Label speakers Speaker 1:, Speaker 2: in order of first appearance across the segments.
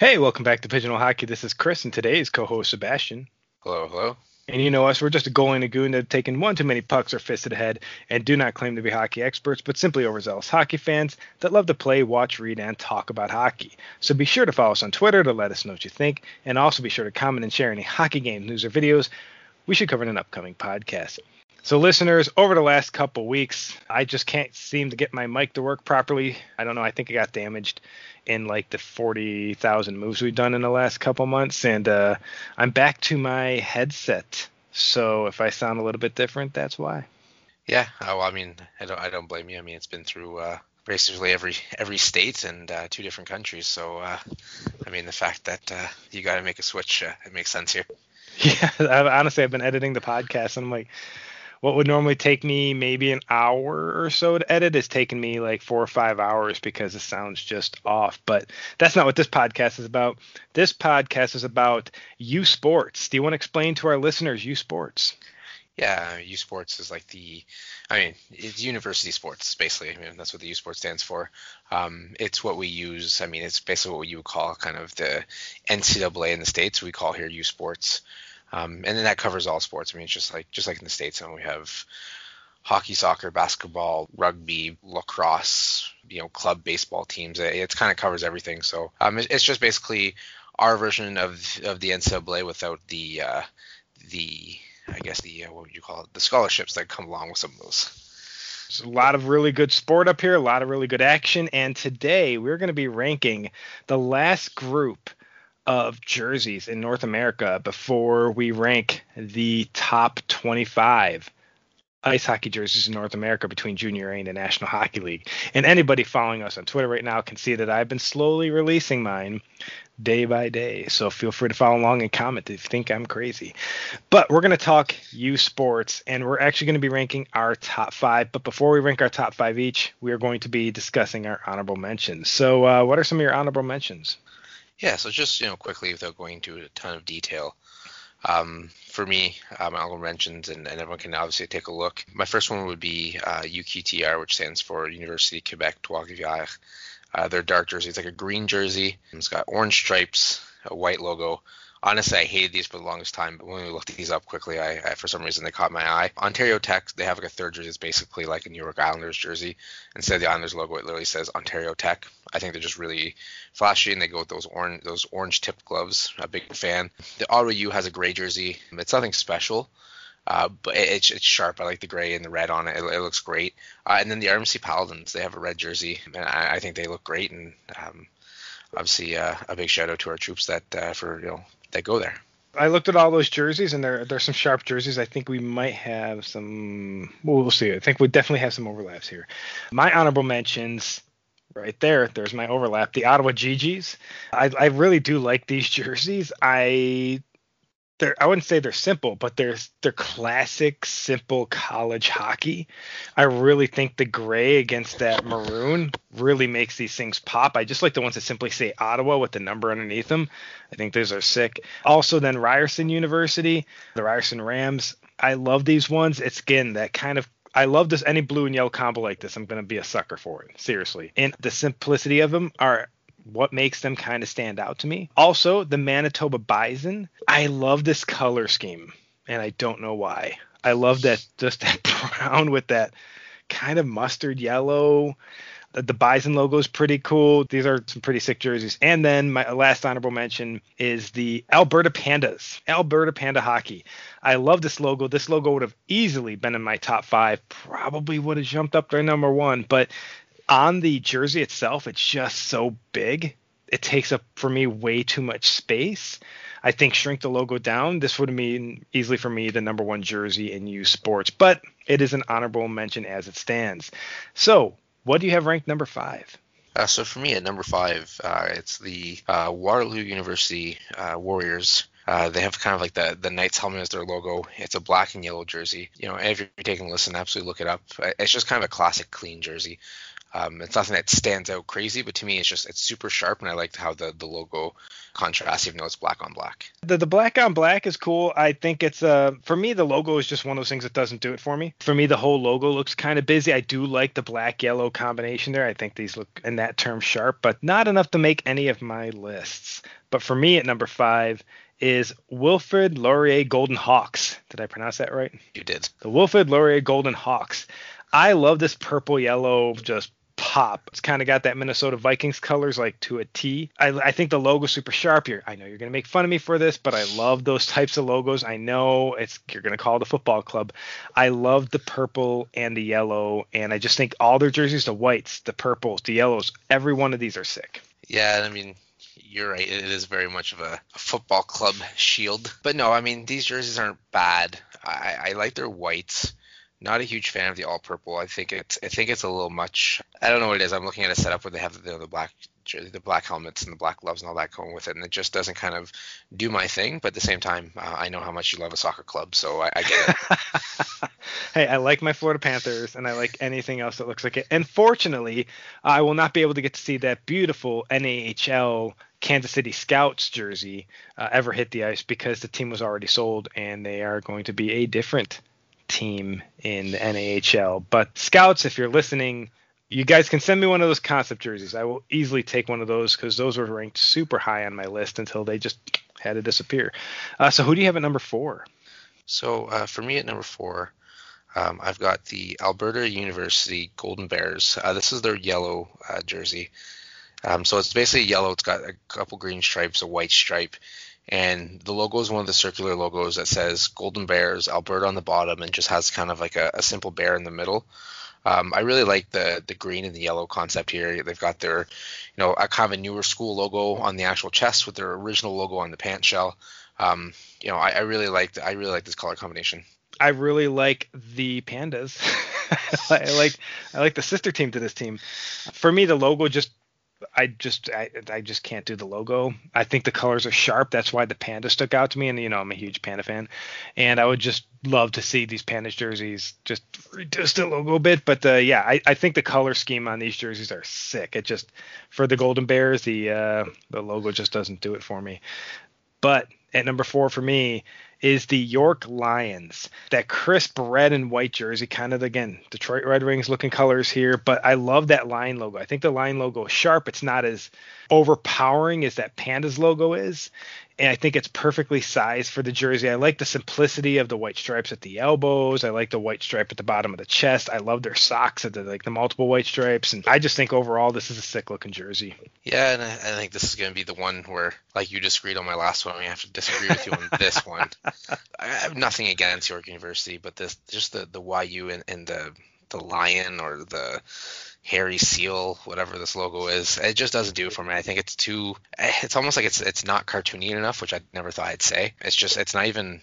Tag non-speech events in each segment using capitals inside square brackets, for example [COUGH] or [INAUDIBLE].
Speaker 1: Hey, welcome back to Pigeonhole Hockey. This is Chris, and today's co-host Sebastien.
Speaker 2: Hello, hello.
Speaker 1: And you know us, we're just a goalie goon that have taken one too many pucks or fists to the head and do not claim to be hockey experts, but simply overzealous hockey fans that love to play, watch, read, and talk about hockey. So be sure to follow us on Twitter to let us know what you think, and also be sure to comment and share any hockey game news or videos we should cover in an upcoming podcast. So, listeners, over the last couple weeks, I just can't seem to get my mic to work properly. I don't know. I think it got damaged in like the 40,000 moves we've done in the last couple months. And uh, I'm back to my headset. So, if I sound a little bit different, that's why.
Speaker 2: Yeah. well, I mean, I don't, I don't blame you. I mean, it's been through uh, basically every every state and uh, two different countries. So, uh, I mean, the fact that uh, you got to make a switch, uh, it makes sense here. [LAUGHS]
Speaker 1: Yeah. honestly, I've been editing the podcast and I'm like, what would normally take me maybe an hour or so to edit is taking me like four or five hours because the sound's just off. But that's not what this podcast is about. This podcast is about U Sports. Do you want to explain to our listeners U Sports?
Speaker 2: Yeah, U Sports is like the, I mean, it's university sports basically. I mean, that's what the U Sports stands for. Um, it's what we use. I mean, it's basically what you would call kind of the NCAA in the states. We call here U Sports. Um, and then that covers all sports. I mean, it's just like just like in the states, and we have hockey, soccer, basketball, rugby, lacrosse, you know, club baseball teams. It, it kind of covers everything. So um, it, it's just basically our version of of the NCAA without the uh, the I guess the uh, what would you call it the scholarships that come along with some of those.
Speaker 1: There's a lot of really good sport up here, a lot of really good action, and today we're going to be ranking the last group of jerseys in North America before we rank the top 25 ice hockey jerseys in North America between Junior A and the National Hockey League. And anybody following us on Twitter right now can see that I've been slowly releasing mine day by day. So feel free to follow along and comment if you think I'm crazy. But we're going to talk U Sports and we're actually going to be ranking our top five. But before we rank our top five each, we are going to be discussing our honorable mentions. So, uh, what are some of your honorable mentions?
Speaker 2: Yeah, so just you know quickly without going into a ton of detail. Um, for me, um, honorable mentions, and, and, everyone can obviously take a look. My first one would be uh, UQTR, which stands for University Quebec Trois-Rivières. Uh, their dark jersey, it's like a green jersey. It's got orange stripes, a white logo, honestly, I hated these for the longest time, but when we looked these up quickly, I, I, for some reason they caught my eye. Ontario Tech, they have like a third jersey. It's basically like a New York Islanders jersey. Instead of the Islanders logo, it literally says Ontario Tech. I think they're just really flashy, and they go with those orange those orange tipped gloves. A big fan. The RU has a gray jersey. It's nothing special. Uh, but it, it's, it's sharp. I like the gray and the red on it. It, it looks great. Uh, and then the RMC Paladins, they have a red jersey, and I, I think they look great. And um, obviously, uh, a big shout out to our troops that uh, for you know that go there.
Speaker 1: I looked at all those jerseys, and there there's some sharp jerseys. I think we might have some. Well, we'll see. I think we definitely have some overlaps here. My honorable mentions, right there. There's my overlap. The Ottawa Gee-Gees. I I really do like these [LAUGHS] jerseys. I they're I wouldn't say they're simple, but they're they're classic simple college hockey. I really think the gray against that maroon really makes these things pop. I just like the ones that simply say Ottawa with the number underneath them. I think those are sick. Also then Ryerson University, the Ryerson Rams. I love these ones. It's again that kind of I love this any blue and yellow combo like this. I'm gonna be a sucker for it. Seriously. And the simplicity of them are what makes them kind of stand out to me. Also, the Manitoba Bison. I love this color scheme, and I don't know why. I love that just that [LAUGHS] brown with that kind of mustard yellow. The, the Bison logo is pretty cool. These are some pretty sick jerseys. And then my last honorable mention is the Alberta Pandas, Alberta Panda Hockey. I love this logo. This logo would have easily been in my top five. Probably would have jumped up to number one, but on the jersey itself, it's just so big. It takes up for me way too much space. I think shrink the logo down. This would mean easily for me the number one jersey in U Sports, but it is an honorable mention as it stands. So, what do you have ranked number five?
Speaker 2: Uh, so for me at number five, uh, it's the uh, Waterloo University uh, Warriors. Uh, they have kind of like the the Knights helmet as their logo. It's a black and yellow jersey. You know, if you're taking a listen, absolutely look it up. It's just kind of a classic, clean jersey. Um, it's nothing that stands out crazy, but to me, it's just it's super sharp, and I like how the the logo contrasts, even though it's black on black.
Speaker 1: The the black on black is cool. I think it's uh for me the logo is just one of those things that doesn't do it for me. For me, the whole logo looks kind of busy. I do like the black yellow combination there. I think these look in that term sharp, but not enough to make any of my lists. But for me at number five is Wilfrid Laurier Golden Hawks. Did I pronounce that right?
Speaker 2: You did.
Speaker 1: The Wilfrid Laurier Golden Hawks. I love this purple yellow just pop. It's kind of got that Minnesota Vikings colors like to a T. I, I think the logo's super sharp here. I know you're going to make fun of me for this, but I love those types of logos. I know it's you're going to call it a football club. I love the purple and the yellow, and I just think all their jerseys, the whites, the purples, the yellows, every one of these are sick.
Speaker 2: Yeah, I mean, you're right. It is very much of a, a, football club shield. But no, I mean these jerseys aren't bad. I, I like their whites. Not a huge fan of the all purple. I think it's I think it's a little much. I don't know what it is. I'm looking at a setup where they have the, the black the black helmets and the black gloves and all that going with it, and it just doesn't kind of do my thing. But at the same time, uh, I know how much you love a soccer club, so I, I get
Speaker 1: it. [LAUGHS] hey, I like my Florida Panthers, and I like anything else that looks like it. And fortunately, I will not be able to get to see that beautiful NAHL Kansas City Scouts jersey uh, ever hit the ice because the team was already sold, and they are going to be a different team in the NAHL. But Scouts, if you're listening, you guys can send me one of those concept jerseys. I will easily take one of those because those were ranked super high on my list until they just had to disappear. Uh, so who do you have at number four?
Speaker 2: So uh, for me at number four, um, I've got the Alberta University Golden Bears. Uh, this is their yellow uh, jersey. Um, so it's basically yellow. It's got a couple green stripes, a white stripe, and the logo is one of the circular logos that says Golden Bears, Alberta on the bottom, and just has kind of like a, a simple bear in the middle. Um, I really like the the green and the yellow concept here. They've got their, you know, a kind of a newer school logo on the actual chest with their original logo on the pant shell. Um, you know, I, I really like I really like this color combination.
Speaker 1: I really like the pandas. [LAUGHS] I like I like the sister team to this team. For me, the logo just I just I, I just can't do the logo. I think the colors are sharp. That's why the panda stuck out to me, and you know I'm a huge panda fan, and I would just love to see these panda jerseys just reduce the logo a bit. But uh, yeah, I, I think the color scheme on these jerseys are sick. It just for the Golden Bears, the uh, the logo just doesn't do it for me. But at number four for me is the York Lions. That crisp red and white jersey, kind of again Detroit Red Wings looking colors here, but I love that lion logo. I think the lion logo is sharp. It's not as overpowering as that Pandas logo is, and I think it's perfectly sized for the jersey. I like the simplicity of the white stripes at the elbows. I like the white stripe at the bottom of the chest. I love their socks at the like the multiple white stripes, and I just think overall this is a sick looking jersey.
Speaker 2: Yeah, and I, I think this is going to be the one where, like you disagreed on my last one, we have to disagree with you on this one. [LAUGHS] I have nothing against York University, but this just the the YU and, and the the lion or the hairy seal, whatever this logo is. It just doesn't do it for me. I think it's too. It's almost like it's it's not cartoony enough, which I never thought I'd say. It's just it's not even.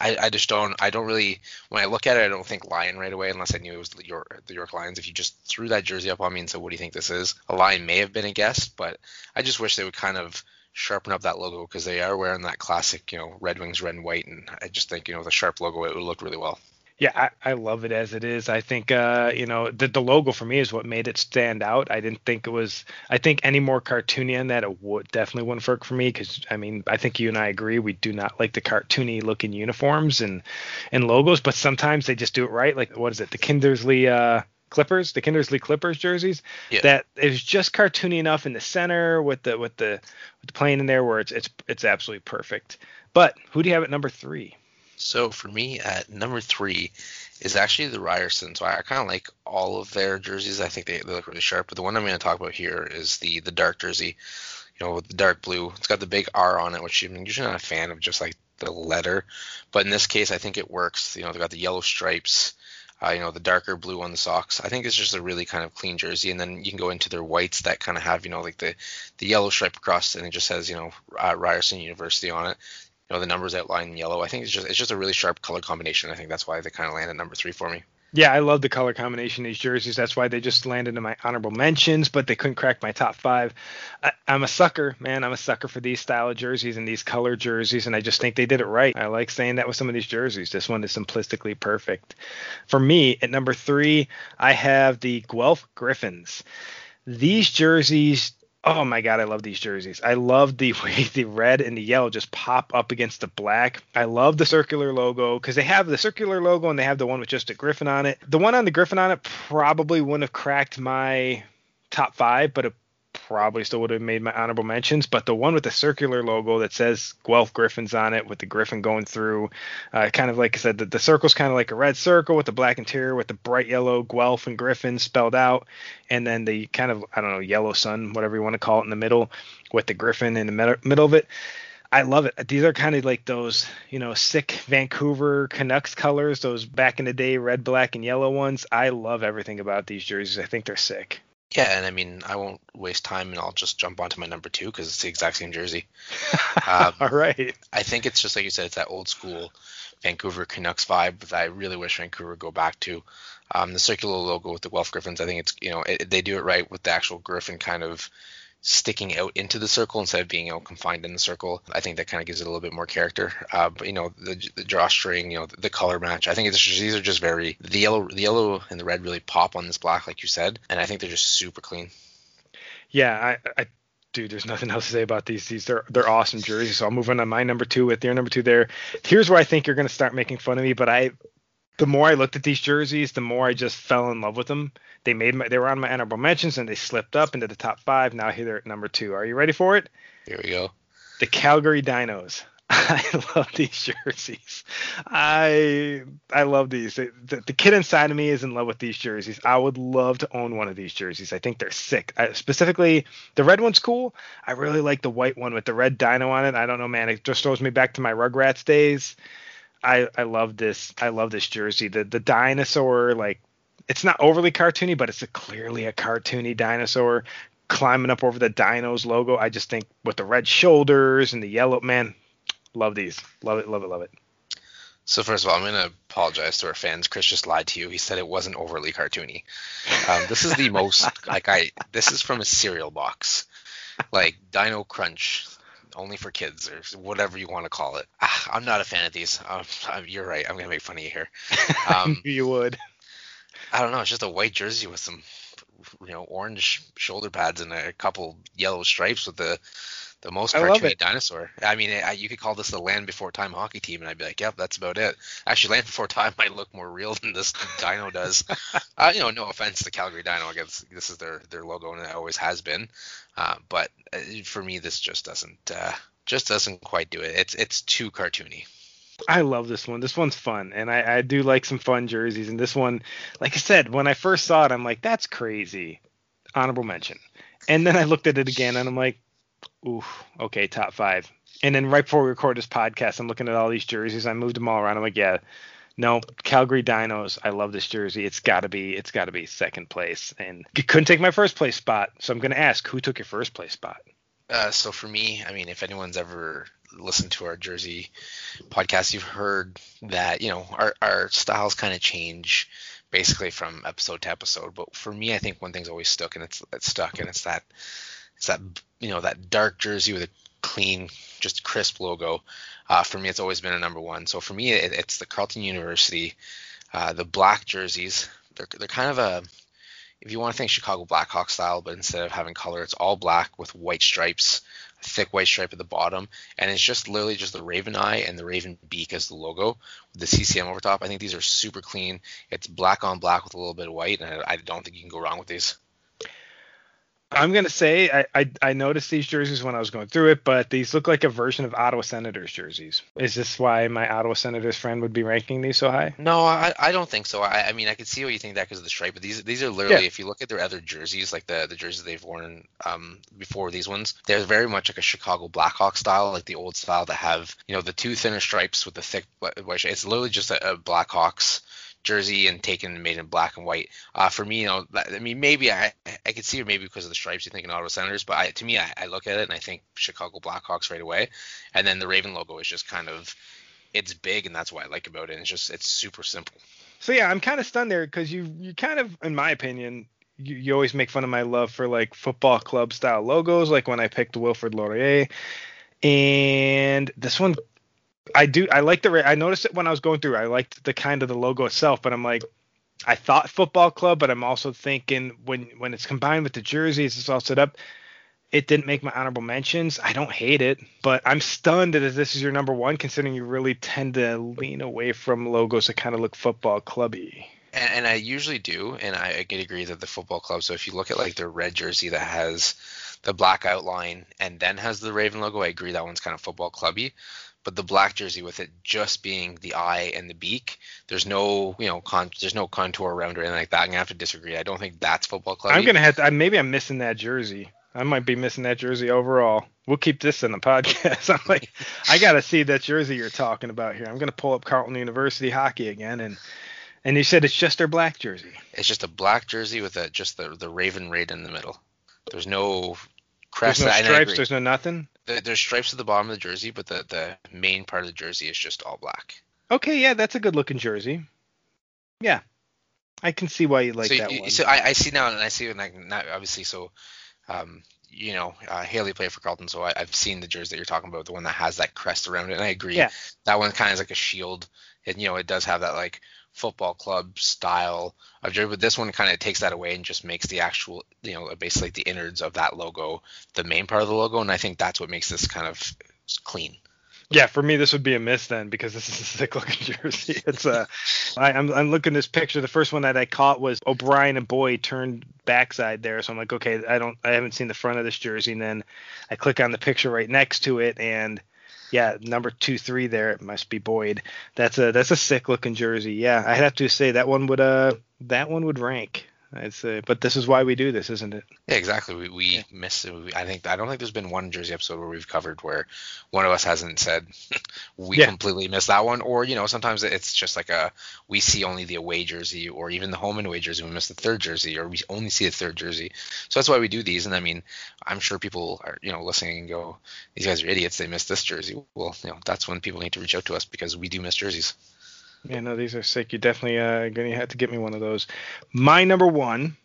Speaker 2: I, I just don't I don't really when I look at it I don't think lion right away unless I knew it was the York the York Lions. If you just threw that jersey up on me and said what do you think this is, a lion may have been a guess, but I just wish they would kind of sharpen up that logo because they are wearing that classic you know Red Wings red and white, and I just think you know the sharp logo it would look really well.
Speaker 1: Yeah, I, I love it as it is. I think uh, you know the the logo for me is what made it stand out. I didn't think it was. I think any more cartoony than that, it would definitely wouldn't work for me because I mean I think you and I agree we do not like the cartoony looking uniforms and and logos, but sometimes they just do it right. Like what is it? The Kindersley uh, Klippers, the Kindersley Klippers jerseys. Yeah. That is just cartoony enough in the center with the with the with the plane in there where it's it's it's absolutely perfect. But who do you have at number three?
Speaker 2: So for me, at number three is actually the Ryerson. So I, I kind of like all of their jerseys. I think they, they look really sharp. But the one I'm going to talk about here is the the dark jersey. You know, with the dark blue. It's got the big R on it, which I'm usually not a fan of, just like the letter. But in this case, I think it works. You know, they've got the yellow stripes. Uh, you know, the darker blue on the socks. I think it's just a really kind of clean jersey. And then you can go into their whites that kind of have, you know, like the, the yellow stripe across and it just says, you know, uh, Ryerson University on it you know the numbers outlined in yellow. I think it's just it's just a really sharp color combination. I think that's why they kind of landed number three for me.
Speaker 1: Yeah, I love the color combination of these jerseys. That's why they just landed in my honorable mentions, but they couldn't crack my top five. I, am a sucker, man. I'm a sucker for these style of jerseys and these color jerseys, and I just think they did it right. I like saying that with some of these jerseys. This one is simplistically perfect. For me, at number three, I have the Guelph Gryphons. These jerseys Oh my god, I love these jerseys. I love the [LAUGHS] way the red and the yellow just pop up against the black. I love the circular logo because they have the circular logo and they have the one with just a griffin on it. The one on the griffin on it probably wouldn't have cracked my top five, but it probably still would have made my honorable mentions. But the one with the circular logo that says Guelph Gryphons on it, with the griffin going through, uh, kind of like I said, the, the circle's kind of like a red circle with the black interior with the bright yellow Guelph and Griffin spelled out, and then the kind of I don't know yellow sun, whatever you want to call it, in the middle with the griffin in the middle of it. I love it. These are kind of like those, you know, sick Vancouver Canucks colors, those back in the day red, black, and yellow ones. I love everything about these jerseys. I think they're sick.
Speaker 2: Yeah, and I mean, I won't waste time, and I'll just jump onto my number two because it's the exact same jersey. [LAUGHS]
Speaker 1: Um, All right.
Speaker 2: I think it's just like you said, it's that old school Vancouver Canucks vibe that I really wish Vancouver would go back to. Um, the circular logo with the Guelph Gryphons, I think it's you know it, they do it right with the actual Griffin kind of sticking out into the circle instead of being you know confined in the circle. I think that kind of gives it a little bit more character. Uh, but you know the, the drawstring, you know the, the color match. I think just, these are just very the yellow, the yellow and the red really pop on this black, like you said, and I think they're just super clean.
Speaker 1: Yeah, I, I dude, there's nothing else to say about these. These they're they're awesome jerseys. So I'll move on to my number two with your number two there. Here's where I think you're gonna start making fun of me, but I the more I looked at these jerseys, the more I just fell in love with them. They made my, they were on my honorable mentions and they slipped up into the top five. Now here they're at number two. Are you ready for it?
Speaker 2: Here we go.
Speaker 1: The Calgary Dinos. [LAUGHS] I love these jerseys. I I love these. The, the, kid inside of me is in love with these jerseys. I would love to own one of these jerseys. I think they're sick. I, specifically, the red one's cool. I really like the white one with the red dino on it. I don't know, man. It just throws me back to my Rugrats days. I I love this. I love this jersey. The the dinosaur like it's not overly cartoony, but it's a clearly a cartoony dinosaur climbing up over the Dinos logo. I just think with the red shoulders and the yellow man, love these. Love it, love it, love it.
Speaker 2: So first of all, I'm going to apologize to our fans. Chris just lied to you. He said it wasn't overly cartoony. Um, this is the most like I. This is from a cereal box, like Dino Crunch only for kids or whatever you want to call it. Ah, I'm not a fan of these. Um, you're right. I'm gonna make fun of you here.
Speaker 1: Um, [LAUGHS] you would.
Speaker 2: I don't know. It's just a white jersey with some, you know, orange shoulder pads and a couple yellow stripes with the the most cartoony dinosaur. I mean, I, you could call this the Land Before Time hockey team, and I'd be like, yep, that's about it. Actually, Land Before Time [LAUGHS] might look more real than this Dino does. [LAUGHS] uh, you know, no offense to Calgary Dino, I guess this is their their logo, and it always has been. Uh, but uh, for me, this just doesn't uh, just doesn't quite do it. It's it's too cartoony.
Speaker 1: I love this one. This one's fun, and I, I do like some fun jerseys. And this one, like I said, when I first saw it, I'm like, that's crazy. Honorable mention. And then I looked at it again, and I'm like, ooh, okay, top five. And then right before we record this podcast, I'm looking at all these jerseys. I moved them all around. I'm like, yeah, no, Calgary Dinos. I love this jersey. It's got to be, it's got to be second place, and couldn't take my first place spot. So I'm to ask, who took your first place spot?
Speaker 2: Uh, so for me, I mean, if anyone's ever listened to our Jersey podcast, you've heard that you know our our styles kind of change basically from episode to episode. But for me, I think one thing's always stuck, and it's, it's stuck, and it's that it's that you know that dark jersey with a clean, just crisp logo. Uh, for me, it's always been a number one. So for me, it, it's the Carleton University, uh, the black jerseys. They're they're kind of a if you want to think Chicago Blackhawk style, but instead of having color, it's all black with white stripes, thick white stripe at the bottom, and it's just literally just the raven eye and the raven beak as the logo with the CCM over top. I think these are super clean. It's black on black with a little bit of white, and I, I don't think you can go wrong with these.
Speaker 1: I'm gonna say I, I, I noticed these jerseys when I was going through it, but these look like a version of Ottawa Senators jerseys. Is this why my Ottawa Senators friend would be ranking these so high?
Speaker 2: No, I, I don't think so. I, I mean I can see why you think that because of the stripe, but these these are literally yeah. if you look at their other jerseys, like the the jerseys they've worn um before these ones, they're very much like a Chicago Blackhawk style, like the old style that have you know the two thinner stripes with the thick white. It's literally just a, a Blackhawks jersey and taken made in black and white. Uh, for me, you know, I mean, maybe I I could see it maybe because of the stripes you think in Ottawa Senators, but I, to me, I, I look at it and I think Chicago Blackhawks right away, and then the Raven logo is just kind of it's big and that's what I like about it. It's just it's super simple.
Speaker 1: So yeah, I'm kind of stunned there because you you kind of, in my opinion, you, you always make fun of my love for like football club style logos, like when I picked Wilfrid Laurier, and this one, I do I like the I noticed it when I was going through. I liked the kind of the logo itself, but I'm like, I thought football club, but I'm also thinking when when it's combined with the jerseys, it's all set up. It didn't make my honorable mentions. I don't hate it, but I'm stunned that this is your number one, considering you really tend to lean away from logos that kind of look football clubby.
Speaker 2: And, and I usually do, and I, can agree that the football club. So if you look at like their red jersey that has the black outline and then has the Raven logo, I agree that one's kind of football clubby but the black jersey with it just being the eye and the beak, there's no you know con- there's no contour around or anything like that. I'm gonna have to disagree. I don't think that's football club.
Speaker 1: I'm gonna have to. Maybe I'm missing that jersey. I might be missing that jersey overall. We'll keep this in the [LAUGHS] podcast. I'm like, I gotta see that jersey you're talking about here. I'm gonna pull up Carleton University hockey again, and and you said it's just their black jersey.
Speaker 2: It's just a black jersey with a just the the Raven raid in the middle. There's no crest.
Speaker 1: There's no stripes. There's no nothing.
Speaker 2: There's stripes at the bottom of the jersey, but the the main part of the jersey is just all black.
Speaker 1: Okay, yeah, that's a good looking jersey. Yeah, I can see why you like
Speaker 2: so,
Speaker 1: that one.
Speaker 2: So I, I see now, and I see when I not obviously so. Um, you know, uh, Haley played for Carleton, so I, have seen the jersey that you're talking about, the one that has that crest around it, and I agree.
Speaker 1: Yeah.
Speaker 2: That one kind of is like a shield, and you know, it does have that like football club style of jersey, but this one kind of takes that away and just makes the actual, you know, basically the innards of that logo the main part of the logo, and I think that's what makes this kind of clean.
Speaker 1: Yeah, for me this would be a miss then because this is a sick looking [LAUGHS] jersey. It's a, uh, I, I'm I'm looking this picture. The first one that I caught was O'Brien and Boyd turned backside there, so I'm like, okay, I don't, I haven't seen the front of this jersey. And then I click on the picture right next to it, and yeah, number two three there. It must be Boyd. That's a that's a sick looking jersey. Yeah, I'd have to say that one would uh that one would rank. I'd say, uh, but this is why we do this, isn't it?
Speaker 2: Yeah, exactly. We we yeah. miss. I think I don't think there's been one Jersey episode where we've covered where one of us hasn't said [LAUGHS] we yeah. completely missed that one, or you know sometimes it's just like a we see only the away jersey or even the home and away jersey. We miss the third jersey, or we only see the third jersey. So that's why we do these. And I mean, I'm sure people are you know listening and go, these guys are idiots. They missed this jersey. Well, you know that's when people need to reach out to us because we do miss jerseys.
Speaker 1: Yeah, no, these are sick. You're definitely uh, going to have to get me one of those. My number one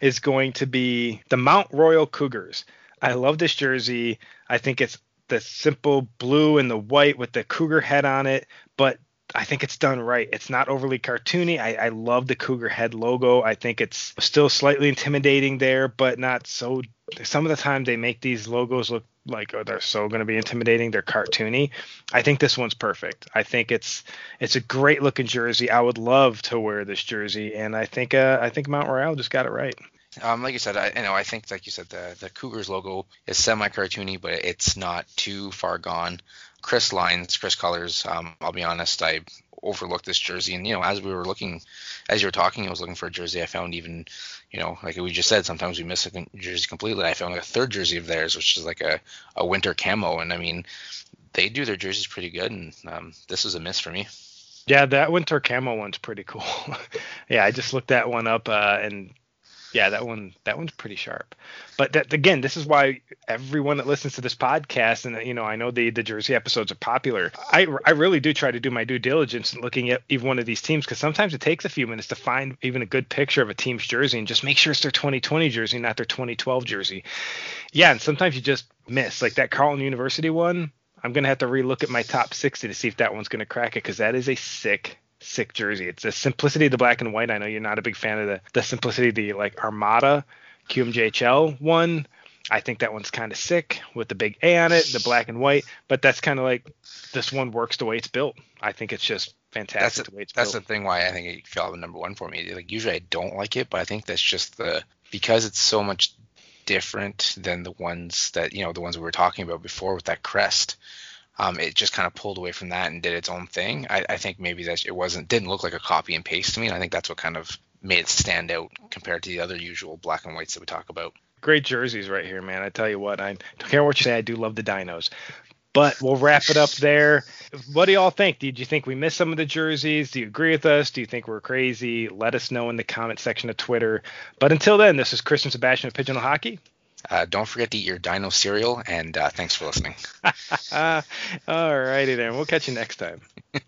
Speaker 1: is going to be the Mount Royal Cougars. I love this jersey. I think it's the simple blue and the white with the cougar head on it, but I think it's done right. It's not overly cartoony. I, I love the cougar head logo. I think it's still slightly intimidating there, but not so. Some of the time they make these logos look like oh, they're so going to be intimidating. They're cartoony. I think this one's perfect. I think it's it's a great looking jersey. I would love to wear this jersey, and I think uh, I think Mount Royal just got it right.
Speaker 2: Um, like you said, I you know I think like you said the the Cougars logo is semi cartoony, but it's not too far gone. Chris lines, Chris colors. Um, I'll be honest, I overlooked this jersey, and you know as we were looking, as you were talking, I was looking for a jersey. I found even you know, like we just said, sometimes we miss a jersey completely. I found like a third jersey of theirs, which is like a, a winter camo, and I mean, they do their jerseys pretty good, and um, this was a miss for me.
Speaker 1: Yeah, that winter camo one's pretty cool. [LAUGHS] yeah, I just looked that one up, uh, and yeah, that one that one's pretty sharp. But that, again, this is why everyone that listens to this podcast, and you know, I know the the Jersey episodes are popular. I I really do try to do my due diligence in looking at even one of these teams because sometimes it takes a few minutes to find even a good picture of a team's jersey and just make sure it's their 2020 jersey, not their 2012 jersey. Yeah, and sometimes you just miss like that Carleton University one. I'm gonna have to relook at my top 60 to see if that one's gonna crack it because that is a sick sick jersey. It's the simplicity of the black and white. I know you're not a big fan of the the simplicity of the like Armada QMJHL one. I think that one's kind of sick with the big A on it, the black and white. But that's kind of like this one works the way it's built. I think it's just fantastic
Speaker 2: that's
Speaker 1: the way it's
Speaker 2: that's
Speaker 1: built.
Speaker 2: the thing why I think it fell out number one for me. Like usually I don't like it, but I think that's just the because it's so much different than the ones that you know the ones we were talking about before with that crest um, it just kind of pulled away from that and did its own thing. I, I think maybe that it wasn't didn't look like a copy and paste to me. And I think that's what kind of made it stand out compared to the other usual black and whites that we talk about.
Speaker 1: Great jerseys right here, man. I tell you what, I don't care what you say. I do love the dinos. But we'll wrap it up there. What do y'all think? Did you think we missed some of the jerseys? Do you agree with us? Do you think we're crazy? Let us know in the comment section of Twitter. But until then, this is Chris and Sebastien of Pigeonhole Hockey.
Speaker 2: Uh, don't forget to eat your dino cereal, and uh, thanks for listening. [LAUGHS]
Speaker 1: All righty then. We'll catch you next time. [LAUGHS]